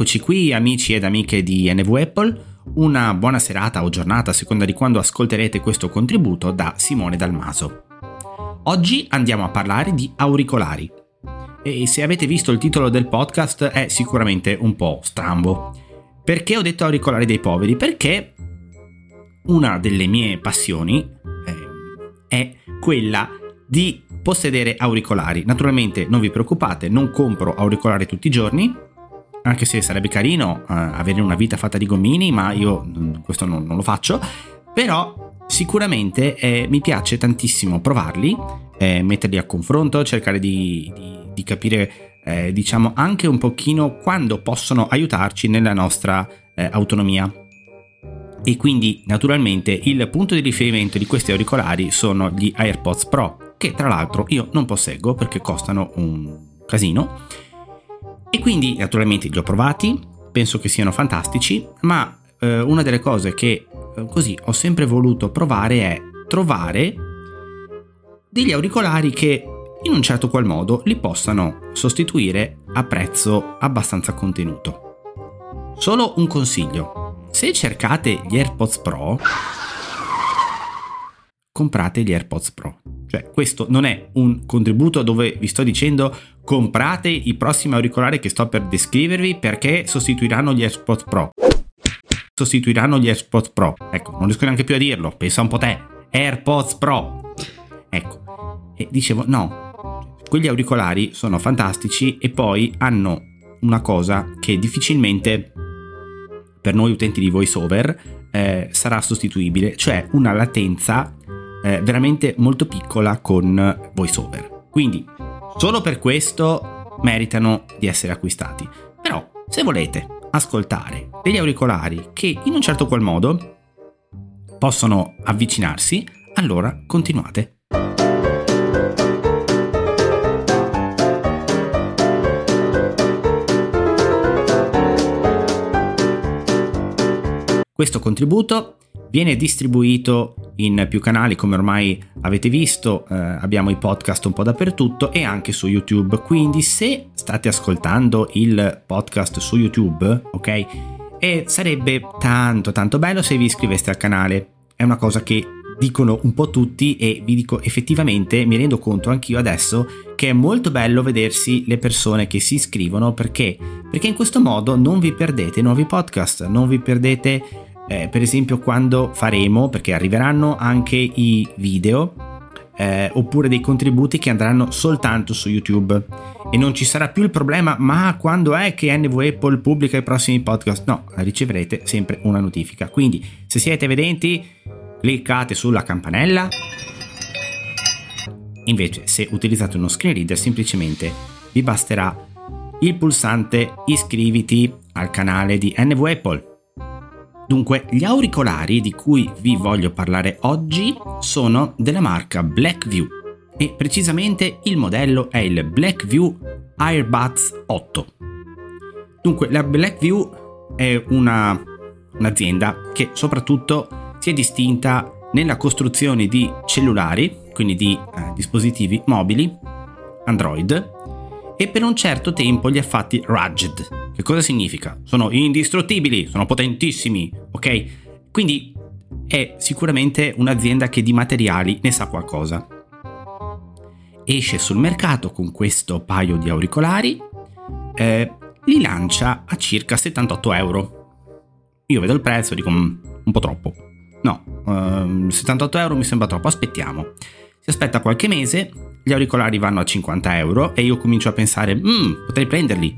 Eccoci qui amici ed amiche di NV Apple, una buona serata o giornata a seconda di quando ascolterete questo contributo da Simone Dalmaso. Oggi andiamo a parlare di auricolari e se avete visto il titolo del podcast è sicuramente un po' strambo. Perché ho detto auricolari dei poveri? Perché una delle mie passioni eh, è quella di possedere auricolari. Naturalmente non vi preoccupate, non compro auricolari tutti i giorni, anche se sarebbe carino eh, avere una vita fatta di gommini, ma io mm, questo non, non lo faccio. Però sicuramente eh, mi piace tantissimo provarli, eh, metterli a confronto, cercare di, di, di capire, eh, diciamo, anche un pochino quando possono aiutarci nella nostra eh, autonomia. E quindi naturalmente il punto di riferimento di questi auricolari sono gli AirPods Pro, che tra l'altro io non posseggo perché costano un casino e quindi naturalmente li ho provati, penso che siano fantastici, ma eh, una delle cose che eh, così ho sempre voluto provare è trovare degli auricolari che in un certo qual modo li possano sostituire a prezzo abbastanza contenuto. Solo un consiglio, se cercate gli AirPods Pro, comprate gli AirPods Pro. Cioè, questo non è un contributo dove vi sto dicendo comprate i prossimi auricolari che sto per descrivervi perché sostituiranno gli AirPods Pro. Sostituiranno gli AirPods Pro. Ecco, non riesco neanche più a dirlo, pensa un po' te. AirPods Pro. Ecco, e dicevo no, quegli auricolari sono fantastici e poi hanno una cosa che difficilmente per noi utenti di VoiceOver eh, sarà sostituibile, cioè una latenza eh, veramente molto piccola con VoiceOver. Quindi solo per questo meritano di essere acquistati. Però se volete ascoltare degli auricolari che in un certo qual modo possono avvicinarsi, allora continuate. Questo contributo viene distribuito in più canali come ormai avete visto eh, abbiamo i podcast un po' dappertutto e anche su youtube. Quindi se state ascoltando il podcast su youtube ok e sarebbe tanto tanto bello se vi iscriveste al canale. È una cosa che dicono un po' tutti e vi dico effettivamente mi rendo conto anch'io adesso che è molto bello vedersi le persone che si iscrivono. Perché? Perché in questo modo non vi perdete nuovi podcast non vi perdete eh, per esempio quando faremo, perché arriveranno anche i video, eh, oppure dei contributi che andranno soltanto su YouTube. E non ci sarà più il problema ma quando è che NV Apple pubblica i prossimi podcast? No riceverete sempre una notifica. Quindi se siete vedenti cliccate sulla campanella. Invece se utilizzate uno screen reader semplicemente vi basterà il pulsante iscriviti al canale di NV Apple Dunque, gli auricolari di cui vi voglio parlare oggi sono della marca Blackview e precisamente il modello è il Blackview Airbuds 8. Dunque, la Blackview è una, un'azienda che soprattutto si è distinta nella costruzione di cellulari, quindi di eh, dispositivi mobili, Android, e per un certo tempo li ha fatti rugged. Che cosa significa? Sono indistruttibili, sono potentissimi, ok? Quindi è sicuramente un'azienda che di materiali ne sa qualcosa. Esce sul mercato con questo paio di auricolari, eh, li lancia a circa 78 euro. Io vedo il prezzo e dico mm, un po' troppo. No, ehm, 78 euro mi sembra troppo, aspettiamo. Si aspetta qualche mese, gli auricolari vanno a 50 euro e io comincio a pensare, mmm, potrei prenderli.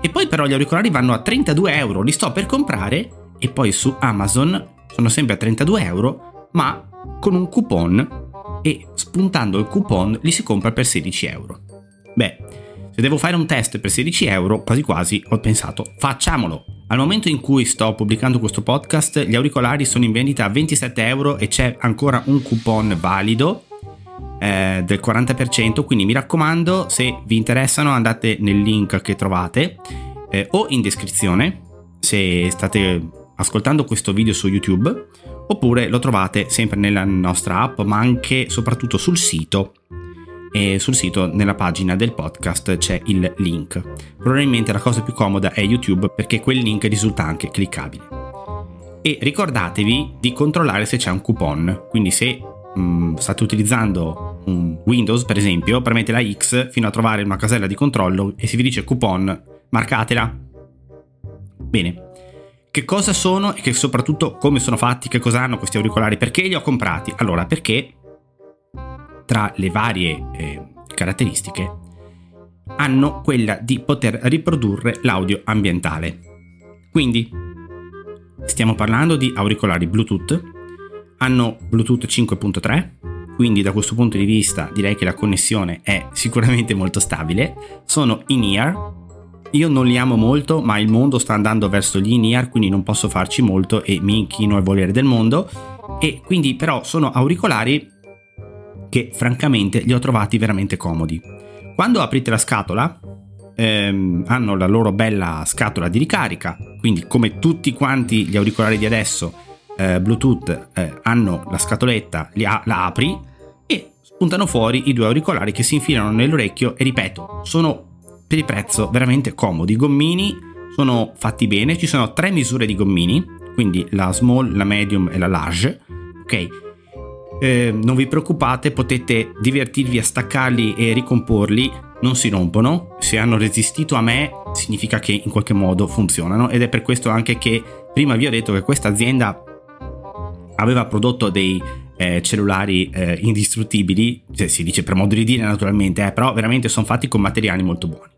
E poi però gli auricolari vanno a 32 euro, li sto per comprare e poi su Amazon sono sempre a 32 euro, ma con un coupon e spuntando il coupon li si compra per 16 euro. Beh, se devo fare un test per 16 euro, quasi quasi ho pensato, facciamolo. Al momento in cui sto pubblicando questo podcast, gli auricolari sono in vendita a 27 euro e c'è ancora un coupon valido eh, del 40%, quindi mi raccomando, se vi interessano andate nel link che trovate eh, o in descrizione se state ascoltando questo video su YouTube oppure lo trovate sempre nella nostra app ma anche soprattutto sul sito e sul sito nella pagina del podcast c'è il link. Probabilmente la cosa più comoda è YouTube perché quel link risulta anche cliccabile. E ricordatevi di controllare se c'è un coupon, quindi se mh, mm, state utilizzando Windows per esempio, premete la X fino a trovare una casella di controllo e se vi dice coupon, marcatela. Bene. Che cosa sono e che soprattutto come sono fatti, che cosa hanno questi auricolari, perché li ho comprati? Allora, perché tra le varie eh, caratteristiche hanno quella di poter riprodurre l'audio ambientale. Quindi stiamo parlando di auricolari Bluetooth, hanno Bluetooth 5.3, quindi da questo punto di vista direi che la connessione è sicuramente molto stabile, sono in-ear, io non li amo molto, ma il mondo sta andando verso gli in-ear, quindi non posso farci molto e mi inchino al volere del mondo. E quindi però sono auricolari che francamente li ho trovati veramente comodi. Quando aprite la scatola, ehm, hanno la loro bella scatola di ricarica, quindi come tutti quanti gli auricolari di adesso, eh, Bluetooth, eh, hanno la scatoletta, a- la apri spuntano fuori i due auricolari che si infilano nell'orecchio e ripeto, sono per il prezzo veramente comodi. I gommini sono fatti bene, ci sono tre misure di gommini, quindi la small, la medium e la large, ok? Eh, non vi preoccupate, potete divertirvi a staccarli e ricomporli, non si rompono. Se hanno resistito a me, significa che in qualche modo funzionano. Ed è per questo anche che prima vi ho detto che questa azienda aveva prodotto dei eh, cellulari eh, indistruttibili, cioè, si dice per modo di dire naturalmente, eh, però veramente sono fatti con materiali molto buoni.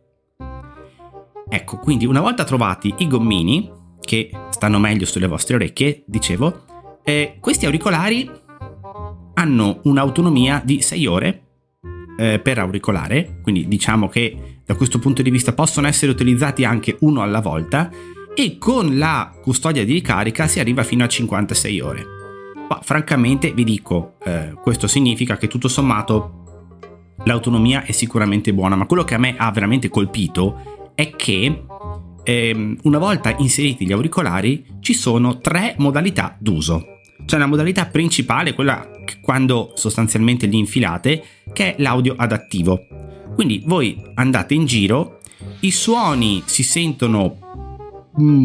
Ecco, quindi una volta trovati i gommini, che stanno meglio sulle vostre orecchie, dicevo, eh, questi auricolari hanno un'autonomia di 6 ore eh, per auricolare, quindi diciamo che da questo punto di vista possono essere utilizzati anche uno alla volta e con la custodia di ricarica si arriva fino a 56 ore. Ma francamente vi dico, eh, questo significa che tutto sommato l'autonomia è sicuramente buona, ma quello che a me ha veramente colpito è che ehm, una volta inseriti gli auricolari ci sono tre modalità d'uso. C'è la modalità principale, quella quando sostanzialmente li infilate, che è l'audio adattivo. Quindi voi andate in giro, i suoni si sentono mm,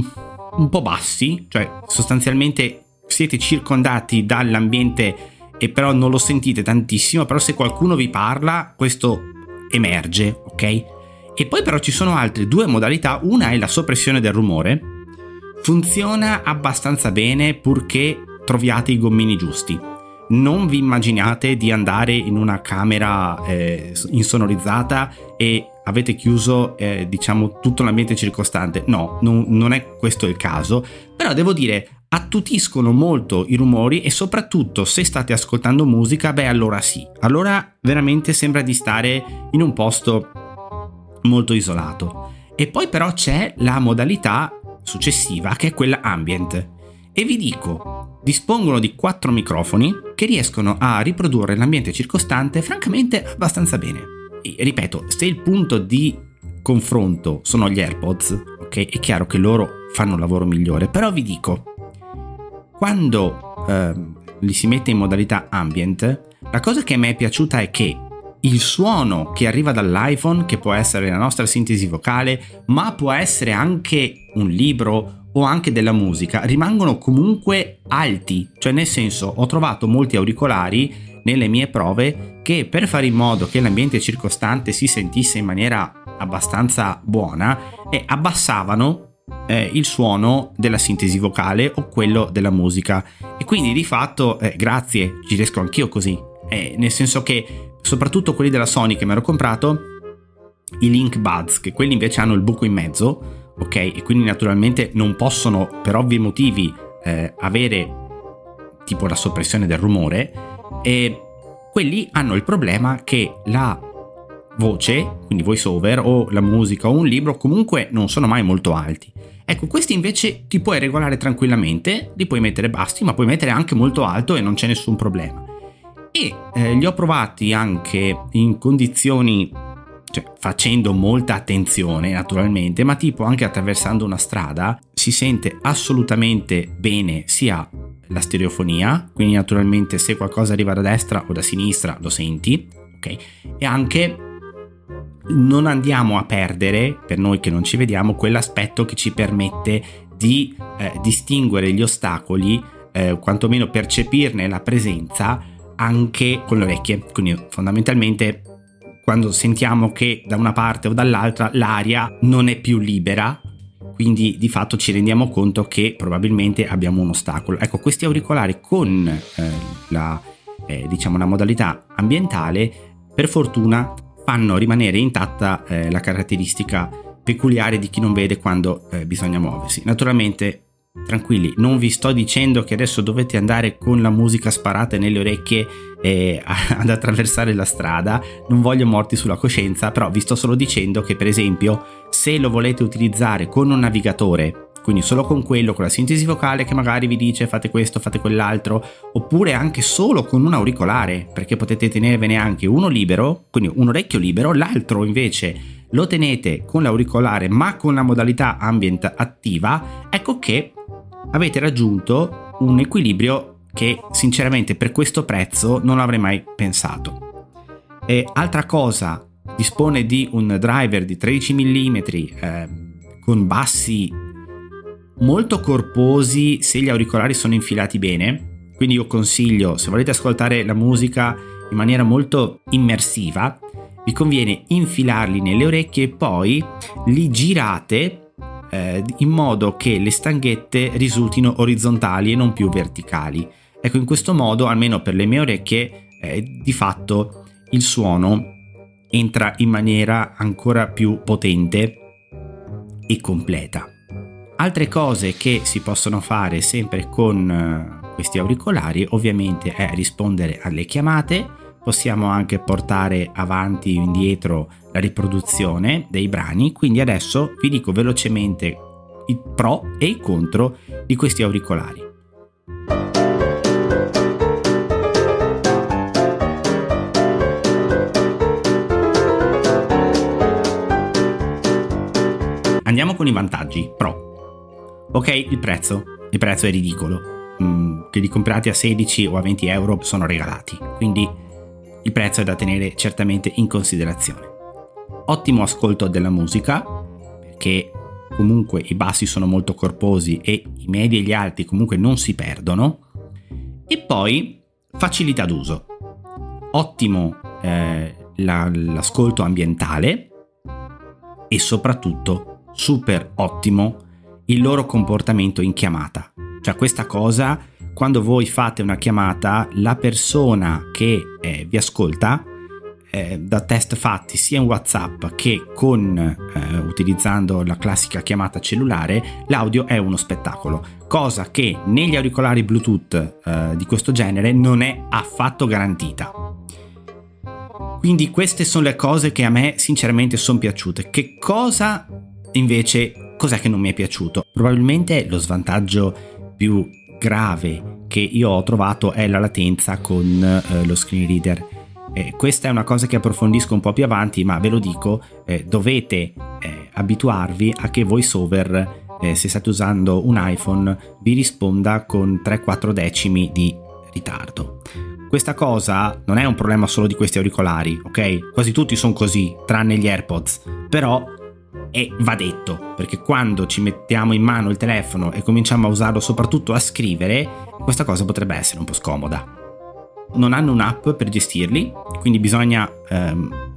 un po' bassi, cioè sostanzialmente siete circondati dall'ambiente e però non lo sentite tantissimo, però se qualcuno vi parla questo emerge, ok? E poi però ci sono altre due modalità, una è la soppressione del rumore, funziona abbastanza bene purché troviate i gommini giusti. Non vi immaginate di andare in una camera eh, insonorizzata e avete chiuso eh, diciamo tutto l'ambiente circostante. No, non, non è questo il caso, però devo dire attutiscono molto i rumori e soprattutto se state ascoltando musica, beh allora sì, allora veramente sembra di stare in un posto molto isolato. E poi però c'è la modalità successiva che è quella ambient. E vi dico, dispongono di quattro microfoni che riescono a riprodurre l'ambiente circostante francamente abbastanza bene. E, ripeto, se il punto di confronto sono gli AirPods, ok, è chiaro che loro fanno un lavoro migliore, però vi dico, quando eh, li si mette in modalità ambient, la cosa che a me è piaciuta è che il suono che arriva dall'iPhone, che può essere la nostra sintesi vocale, ma può essere anche un libro o anche della musica, rimangono comunque alti, cioè nel senso ho trovato molti auricolari nelle mie prove che per fare in modo che l'ambiente circostante si sentisse in maniera abbastanza buona e abbassavano eh, il suono della sintesi vocale o quello della musica. E quindi di fatto eh, grazie ci riesco anch'io così. Eh, nel senso che soprattutto quelli della Sony che mi ero comprato i Link Buds che quelli invece hanno il buco in mezzo ok? E quindi naturalmente non possono per ovvi motivi eh, avere tipo la soppressione del rumore. E quelli hanno il problema che la voce, quindi voice over o la musica o un libro comunque non sono mai molto alti. Ecco, questi invece ti puoi regolare tranquillamente, li puoi mettere bassi, ma puoi mettere anche molto alto e non c'è nessun problema. E eh, li ho provati anche in condizioni, cioè facendo molta attenzione naturalmente, ma tipo anche attraversando una strada, si sente assolutamente bene sia la stereofonia, quindi naturalmente se qualcosa arriva da destra o da sinistra lo senti, ok? E anche non andiamo a perdere, per noi che non ci vediamo, quell'aspetto che ci permette di eh, distinguere gli ostacoli, eh, quantomeno percepirne la presenza anche con le orecchie. Quindi fondamentalmente quando sentiamo che da una parte o dall'altra l'aria non è più libera, quindi di fatto ci rendiamo conto che probabilmente abbiamo un ostacolo. Ecco, questi auricolari con eh, la, eh, diciamo, la modalità ambientale, per fortuna fanno rimanere intatta eh, la caratteristica peculiare di chi non vede quando eh, bisogna muoversi. Naturalmente, tranquilli, non vi sto dicendo che adesso dovete andare con la musica sparata nelle orecchie eh, ad attraversare la strada, non voglio morti sulla coscienza, però vi sto solo dicendo che per esempio se lo volete utilizzare con un navigatore quindi solo con quello, con la sintesi vocale che magari vi dice fate questo, fate quell'altro, oppure anche solo con un auricolare, perché potete tenervene anche uno libero, quindi un orecchio libero, l'altro invece lo tenete con l'auricolare ma con la modalità ambient attiva, ecco che avete raggiunto un equilibrio che sinceramente per questo prezzo non avrei mai pensato. E altra cosa, dispone di un driver di 13 mm eh, con bassi molto corposi se gli auricolari sono infilati bene. Quindi io consiglio, se volete ascoltare la musica in maniera molto immersiva, vi conviene infilarli nelle orecchie e poi li girate eh, in modo che le stanghette risultino orizzontali e non più verticali. Ecco, in questo modo, almeno per le mie orecchie, eh, di fatto il suono entra in maniera ancora più potente e completa. Altre cose che si possono fare sempre con eh, questi auricolari ovviamente è rispondere alle chiamate, possiamo anche portare avanti o indietro la riproduzione dei brani, quindi adesso vi dico velocemente i pro e i contro di questi auricolari. Andiamo con i vantaggi pro. Ok, il prezzo. Il prezzo è ridicolo. Mm, che li comprate a 16 o a 20 euro sono regalati. Quindi il prezzo è da tenere certamente in considerazione. Ottimo ascolto della musica, perché comunque i bassi sono molto corposi e i medi e gli alti comunque non si perdono. E poi facilità d'uso. Ottimo eh, la, l'ascolto ambientale e soprattutto super ottimo il loro comportamento in chiamata. Cioè questa cosa, quando voi fate una chiamata, la persona che eh, vi ascolta, eh, da test fatti sia in WhatsApp che con eh, utilizzando la classica chiamata cellulare, l'audio è uno spettacolo, cosa che negli auricolari Bluetooth eh, di questo genere non è affatto garantita. Quindi queste sono le cose che a me sinceramente sono piaciute. Che cosa invece Cos'è che non mi è piaciuto? Probabilmente lo svantaggio più grave che io ho trovato è la latenza con eh, lo screen reader. Eh, questa è una cosa che approfondisco un po' più avanti, ma ve lo dico, eh, dovete eh, abituarvi a che VoiceOver, eh, se state usando un iPhone, vi risponda con 3-4 decimi di ritardo. Questa cosa non è un problema solo di questi auricolari, ok? Quasi tutti sono così, tranne gli AirPods, però e va detto, perché quando ci mettiamo in mano il telefono e cominciamo a usarlo soprattutto a scrivere, questa cosa potrebbe essere un po' scomoda. Non hanno un'app per gestirli, quindi bisogna ehm,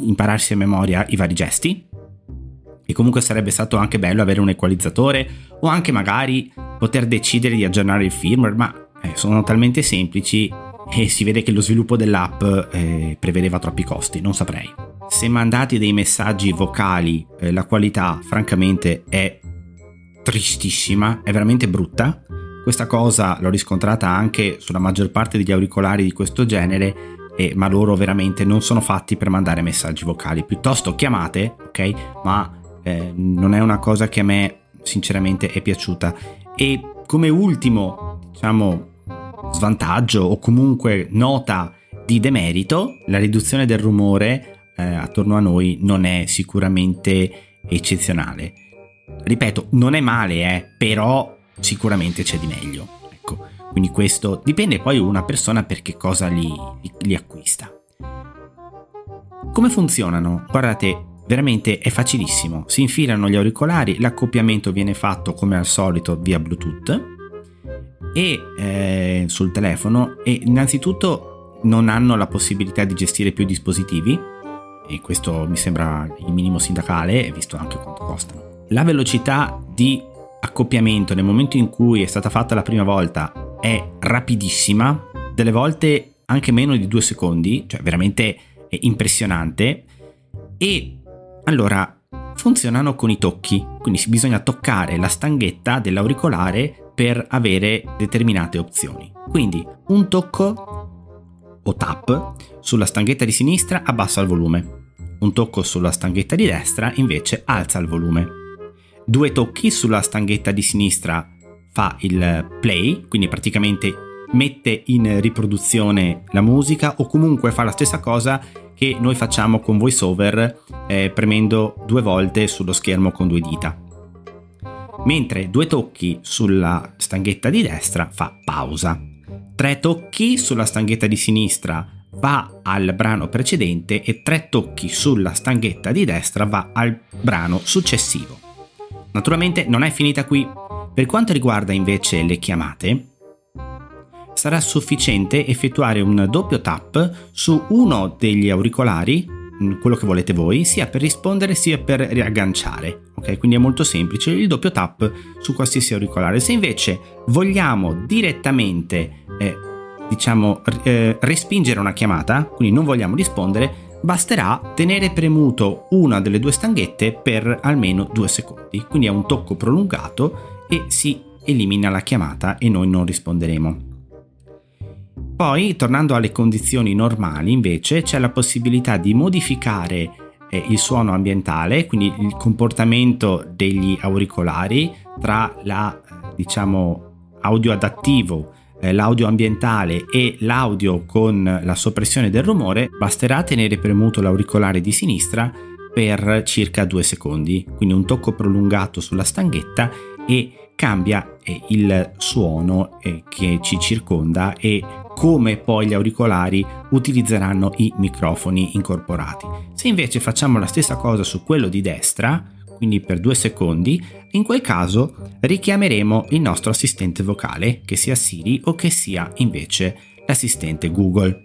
impararsi a memoria i vari gesti. E comunque sarebbe stato anche bello avere un equalizzatore o anche magari poter decidere di aggiornare il firmware, ma eh, sono talmente semplici e si vede che lo sviluppo dell'app eh, prevedeva troppi costi, non saprei se mandate dei messaggi vocali eh, la qualità francamente è tristissima, è veramente brutta. Questa cosa l'ho riscontrata anche sulla maggior parte degli auricolari di questo genere, eh, ma loro veramente non sono fatti per mandare messaggi vocali, piuttosto chiamate, ok? Ma eh, non è una cosa che a me sinceramente è piaciuta. E come ultimo, diciamo, svantaggio o comunque nota di demerito, la riduzione del rumore eh, attorno a noi non è sicuramente eccezionale. Ripeto, non è male, eh, però sicuramente c'è di meglio. Ecco, quindi questo dipende poi una persona per che cosa li, li, li acquista. Come funzionano? Guardate, veramente è facilissimo. Si infilano gli auricolari, l'accoppiamento viene fatto come al solito via Bluetooth e eh, sul telefono e innanzitutto non hanno la possibilità di gestire più dispositivi e questo mi sembra il minimo sindacale visto anche quanto costano. La velocità di accoppiamento nel momento in cui è stata fatta la prima volta è rapidissima, delle volte anche meno di due secondi, cioè veramente impressionante. E allora funzionano con i tocchi, quindi bisogna toccare la stanghetta dell'auricolare per avere determinate opzioni. Quindi un tocco o tap sulla stanghetta di sinistra abbassa il volume, un tocco sulla stanghetta di destra invece alza il volume due tocchi sulla stanghetta di sinistra fa il play, quindi praticamente mette in riproduzione la musica o comunque fa la stessa cosa che noi facciamo con VoiceOver eh, premendo due volte sullo schermo con due dita. Mentre due tocchi sulla stanghetta di destra fa pausa. Tre tocchi sulla stanghetta di sinistra va al brano precedente e tre tocchi sulla stanghetta di destra va al brano successivo. Naturalmente non è finita qui. Per quanto riguarda invece le chiamate, sarà sufficiente effettuare un doppio tap su uno degli auricolari, mm, quello che volete voi, sia per rispondere sia per riagganciare. Ok, quindi è molto semplice il doppio tap su qualsiasi auricolare. Se invece vogliamo direttamente, eh, diciamo, eh, respingere una chiamata, quindi non vogliamo rispondere, basterà tenere premuto una delle due stanghette per almeno due secondi, quindi è un tocco prolungato e si elimina la chiamata e noi non risponderemo. Poi, tornando alle condizioni normali, invece, c'è la possibilità di modificare eh, il suono ambientale, quindi il comportamento degli auricolari tra la, diciamo, audio adattivo l'audio ambientale e l'audio con la soppressione del rumore, basterà tenere premuto l'auricolare di sinistra per circa due secondi, quindi un tocco prolungato sulla stanghetta e cambia eh, il suono eh, che ci circonda e come poi gli auricolari utilizzeranno i microfoni incorporati. Se invece facciamo la stessa cosa su quello di destra, quindi per due secondi, in quel caso richiameremo il nostro assistente vocale, che sia Siri o che sia invece l'assistente Google.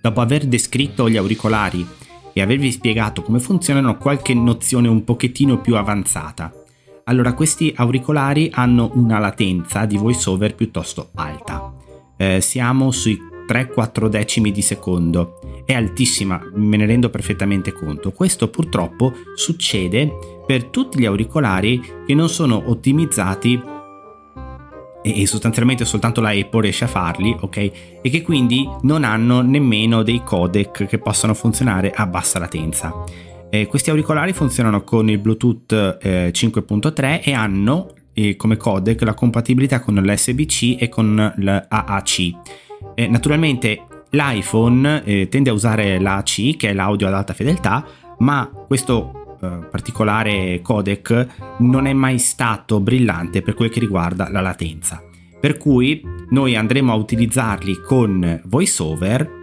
Dopo aver descritto gli auricolari e avervi spiegato come funzionano, qualche nozione un pochettino più avanzata. Allora, questi auricolari hanno una latenza di voiceover piuttosto alta. Eh, siamo sui 3-4 decimi di secondo. È altissima, me ne rendo perfettamente conto. Questo purtroppo succede per tutti gli auricolari che non sono ottimizzati e sostanzialmente soltanto la Apple riesce a farli, ok? E che quindi non hanno nemmeno dei codec che possano funzionare a bassa latenza. Eh, questi auricolari funzionano con il Bluetooth eh, 5.3 e hanno eh, come codec la compatibilità con l'SBC e con l'AAC. Naturalmente l'iPhone eh, tende a usare l'AAC, che è l'audio ad alta fedeltà, ma questo eh, particolare codec non è mai stato brillante per quel che riguarda la latenza. Per cui noi andremo a utilizzarli con VoiceOver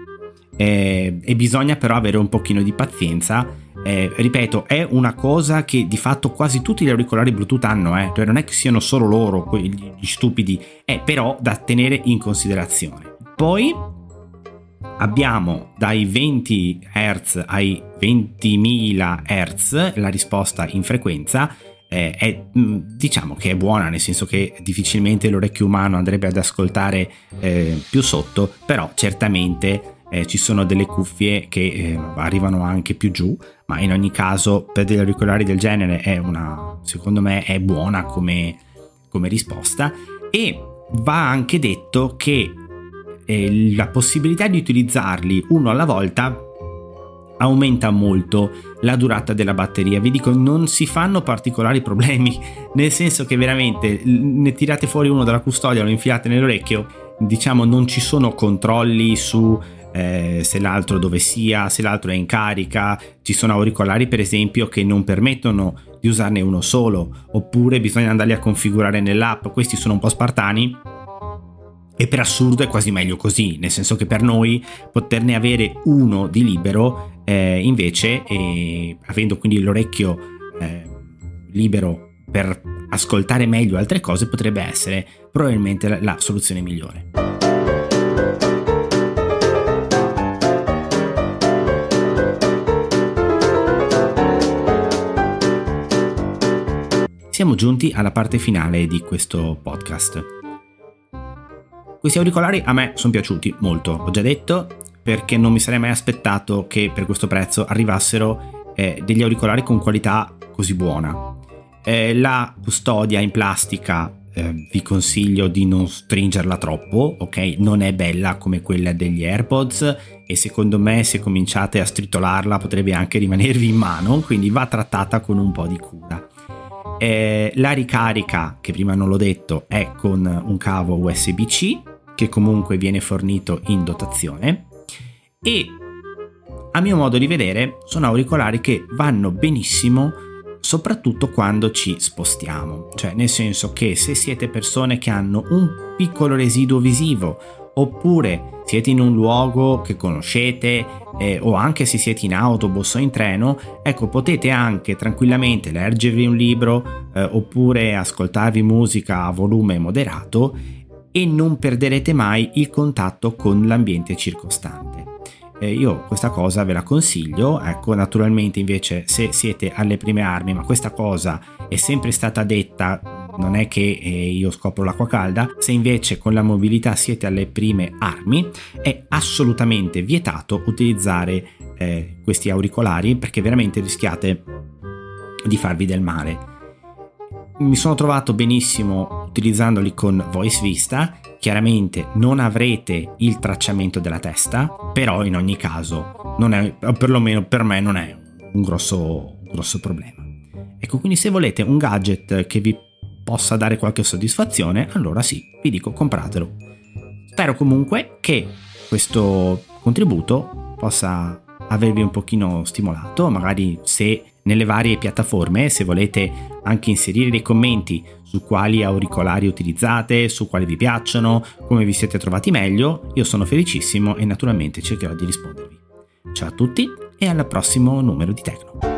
eh, e bisogna però avere un pochino di pazienza eh, ripeto, è una cosa che di fatto quasi tutti gli auricolari Bluetooth hanno, eh? cioè non è che siano solo loro gli, stupidi, è però da tenere in considerazione. Poi abbiamo dai 20 Hz ai 20.000 Hz la risposta in frequenza. Eh, è, mm, diciamo che è buona, nel senso che difficilmente l'orecchio umano andrebbe ad ascoltare eh, più sotto, però certamente eh, ci sono delle cuffie che eh, arrivano anche più giù, ma in ogni caso per degli auricolari del genere è una, secondo me è buona come, come risposta e va anche detto che eh, la possibilità di utilizzarli uno alla volta aumenta molto la durata della batteria. Vi dico, non si fanno particolari problemi, nel senso che veramente ne tirate fuori uno dalla custodia, lo infilate nell'orecchio, diciamo non ci sono controlli su eh, se l'altro dove sia, se l'altro è in carica. Ci sono auricolari per esempio che non permettono di usarne uno solo, oppure bisogna andarli a configurare nell'app. Questi sono un po' spartani, e per assurdo è quasi meglio così, nel senso che per noi poterne avere uno di libero eh, invece, eh, avendo quindi l'orecchio eh, libero per ascoltare meglio altre cose, potrebbe essere probabilmente la, la soluzione migliore. Siamo giunti alla parte finale di questo podcast. Questi auricolari a me sono piaciuti molto, ho già detto, perché non mi sarei mai aspettato che per questo prezzo arrivassero eh, degli auricolari con qualità così buona. Eh, la custodia in plastica eh, vi consiglio di non stringerla troppo, ok? Non è bella come quella degli AirPods e secondo me se cominciate a stritolarla potrebbe anche rimanervi in mano, quindi va trattata con un po' di cura. Eh, la ricarica, che prima non l'ho detto, è con un cavo USB-C che comunque viene fornito in dotazione. E a mio modo di vedere sono auricolari che vanno benissimo soprattutto quando ci spostiamo, cioè nel senso che se siete persone che hanno un piccolo residuo visivo oppure siete in un luogo che conoscete eh, o anche se siete in autobus o in treno, ecco potete anche tranquillamente leggervi un libro eh, oppure ascoltarvi musica a volume moderato e non perderete mai il contatto con l'ambiente circostante. Eh, io questa cosa ve la consiglio, ecco naturalmente invece se siete alle prime armi, ma questa cosa è sempre stata detta, non è che eh, io scopro l'acqua calda, se invece con la mobilità siete alle prime armi è assolutamente vietato utilizzare eh, questi auricolari perché veramente rischiate di farvi del male mi sono trovato benissimo utilizzandoli con Voice Vista. Chiaramente non avrete il tracciamento della testa, però in ogni caso, non è, perlomeno per me, non è un grosso, grosso problema. Ecco, quindi se volete un gadget che vi possa dare qualche soddisfazione, allora sì, vi dico compratelo. Spero comunque che questo contributo possa avervi un pochino stimolato, magari se nelle varie piattaforme, se volete anche inserire dei commenti su quali auricolari utilizzate, su quali vi piacciono, come vi siete trovati meglio, io sono felicissimo e naturalmente cercherò di rispondervi. Ciao a tutti e al prossimo numero di Tecno.